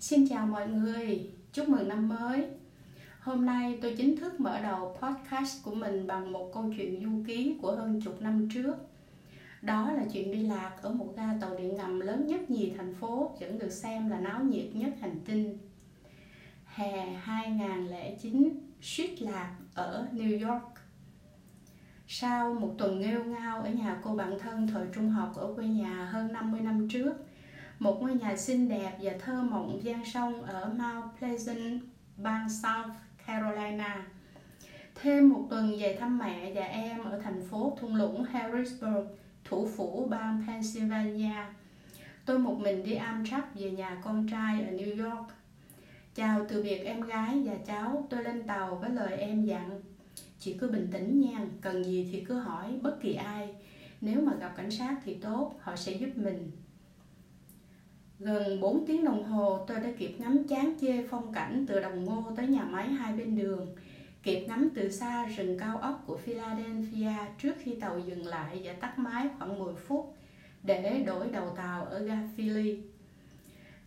Xin chào mọi người, chúc mừng năm mới. Hôm nay tôi chính thức mở đầu podcast của mình bằng một câu chuyện du ký của hơn chục năm trước. Đó là chuyện đi lạc ở một ga tàu điện ngầm lớn nhất nhì thành phố, vẫn được xem là náo nhiệt nhất hành tinh. Hè 2009, suýt lạc ở New York. Sau một tuần nghêu ngao ở nhà cô bạn thân thời trung học ở quê nhà hơn 50 năm trước, một ngôi nhà xinh đẹp và thơ mộng gian sông ở Mount Pleasant, bang South Carolina. Thêm một tuần về thăm mẹ và em ở thành phố thung lũng Harrisburg, thủ phủ bang Pennsylvania. Tôi một mình đi Amtrak về nhà con trai ở New York. Chào từ biệt em gái và cháu, tôi lên tàu với lời em dặn. Chị cứ bình tĩnh nha, cần gì thì cứ hỏi bất kỳ ai. Nếu mà gặp cảnh sát thì tốt, họ sẽ giúp mình. Gần 4 tiếng đồng hồ tôi đã kịp ngắm chán chê phong cảnh từ đồng ngô tới nhà máy hai bên đường, kịp ngắm từ xa rừng cao ốc của Philadelphia trước khi tàu dừng lại và tắt máy khoảng 10 phút để đổi đầu tàu ở ga Philly.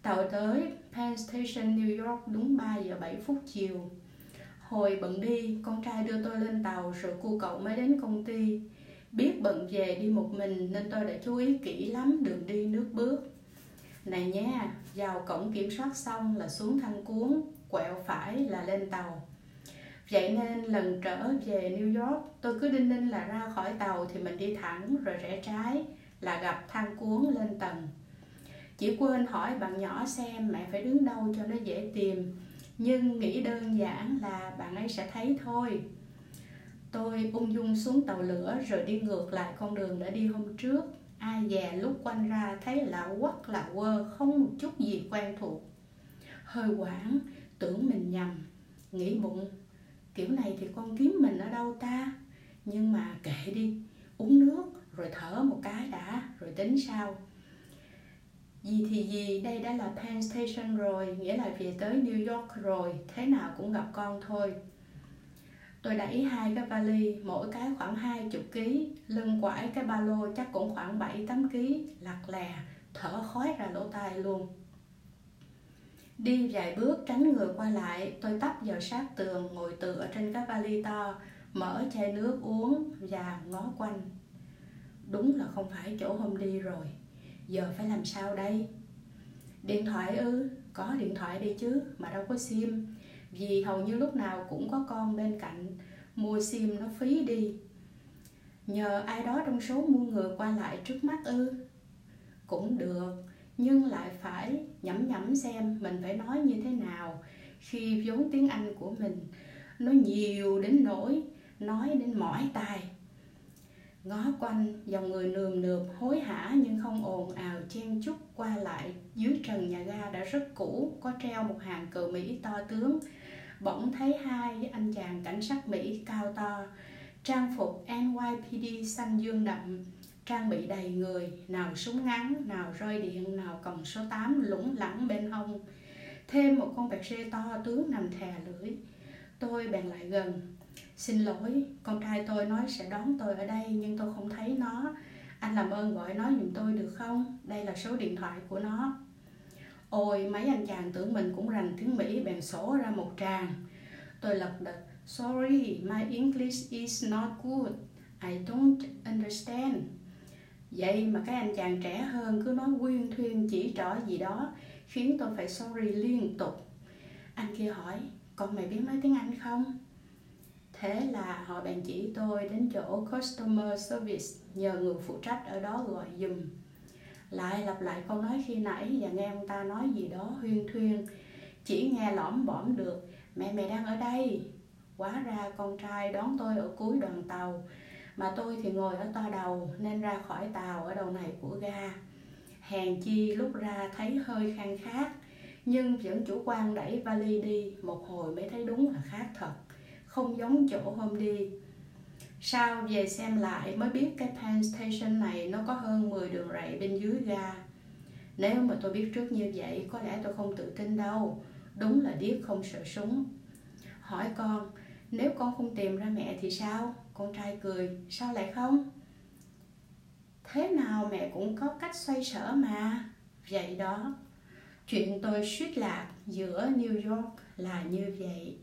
Tàu tới Penn Station, New York đúng 3 giờ 7 phút chiều. Hồi bận đi, con trai đưa tôi lên tàu rồi cô cậu mới đến công ty. Biết bận về đi một mình nên tôi đã chú ý kỹ lắm đường đi nước bước. Này nha, vào cổng kiểm soát xong là xuống thang cuốn, quẹo phải là lên tàu. Vậy nên lần trở về New York, tôi cứ đinh ninh là ra khỏi tàu thì mình đi thẳng rồi rẽ trái là gặp thang cuốn lên tầng. Chỉ quên hỏi bạn nhỏ xem mẹ phải đứng đâu cho nó dễ tìm, nhưng nghĩ đơn giản là bạn ấy sẽ thấy thôi. Tôi ung dung xuống tàu lửa rồi đi ngược lại con đường đã đi hôm trước ai dè lúc quanh ra thấy lạ quắc lạ quơ không một chút gì quen thuộc. Hơi quảng, tưởng mình nhầm, nghĩ bụng, kiểu này thì con kiếm mình ở đâu ta? Nhưng mà kệ đi, uống nước, rồi thở một cái đã, rồi tính sau. Gì thì gì, đây đã là Penn Station rồi, nghĩa là về tới New York rồi, thế nào cũng gặp con thôi. Tôi đẩy hai cái vali, mỗi cái khoảng 20 kg, lưng quải cái ba lô chắc cũng khoảng 7-8 kg, lặt lè, thở khói ra lỗ tai luôn. Đi vài bước tránh người qua lại, tôi tấp vào sát tường, ngồi tựa trên cái vali to, mở chai nước uống và ngó quanh. Đúng là không phải chỗ hôm đi rồi, giờ phải làm sao đây? Điện thoại ư, có điện thoại đi chứ, mà đâu có sim vì hầu như lúc nào cũng có con bên cạnh, mua sim nó phí đi. Nhờ ai đó trong số muôn người qua lại trước mắt ư? Cũng được, nhưng lại phải nhẩm nhẩm xem mình phải nói như thế nào khi vốn tiếng anh của mình nó nhiều đến nỗi nói đến mỏi tai. Ngó quanh, dòng người nườm nượp, hối hả nhưng không ồn ào chen chúc qua lại. Dưới trần nhà ga đã rất cũ, có treo một hàng cờ mỹ to tướng bỗng thấy hai anh chàng cảnh sát Mỹ cao to, trang phục NYPD xanh dương đậm, trang bị đầy người, nào súng ngắn, nào roi điện, nào còng số 8 lủng lẳng bên hông. Thêm một con bẹt rê to tướng nằm thè lưỡi. Tôi bèn lại gần. Xin lỗi, con trai tôi nói sẽ đón tôi ở đây nhưng tôi không thấy nó. Anh làm ơn gọi nó giùm tôi được không? Đây là số điện thoại của nó. Ôi, mấy anh chàng tưởng mình cũng rành tiếng Mỹ bèn sổ ra một tràng. Tôi lật đật, sorry, my English is not good. I don't understand. Vậy mà cái anh chàng trẻ hơn cứ nói quyên thuyên chỉ trỏ gì đó, khiến tôi phải sorry liên tục. Anh kia hỏi, con mày biết nói tiếng Anh không? Thế là họ bèn chỉ tôi đến chỗ Customer Service nhờ người phụ trách ở đó gọi dùm lại lặp lại câu nói khi nãy và nghe ông ta nói gì đó huyên thuyên. Chỉ nghe lõm bõm được, mẹ mẹ đang ở đây. Quá ra con trai đón tôi ở cuối đoàn tàu, mà tôi thì ngồi ở toa đầu, nên ra khỏi tàu ở đầu này của ga. Hèn chi lúc ra thấy hơi khang khác nhưng vẫn chủ quan đẩy vali đi, một hồi mới thấy đúng là khác thật. Không giống chỗ hôm đi sau về xem lại mới biết cái Penn Station này nó có hơn 10 đường rẫy bên dưới ga. Nếu mà tôi biết trước như vậy, có lẽ tôi không tự tin đâu. Đúng là điếc không sợ súng. Hỏi con, nếu con không tìm ra mẹ thì sao? Con trai cười, sao lại không? Thế nào mẹ cũng có cách xoay sở mà. Vậy đó, Chuyện tôi suýt lạc giữa New York là như vậy.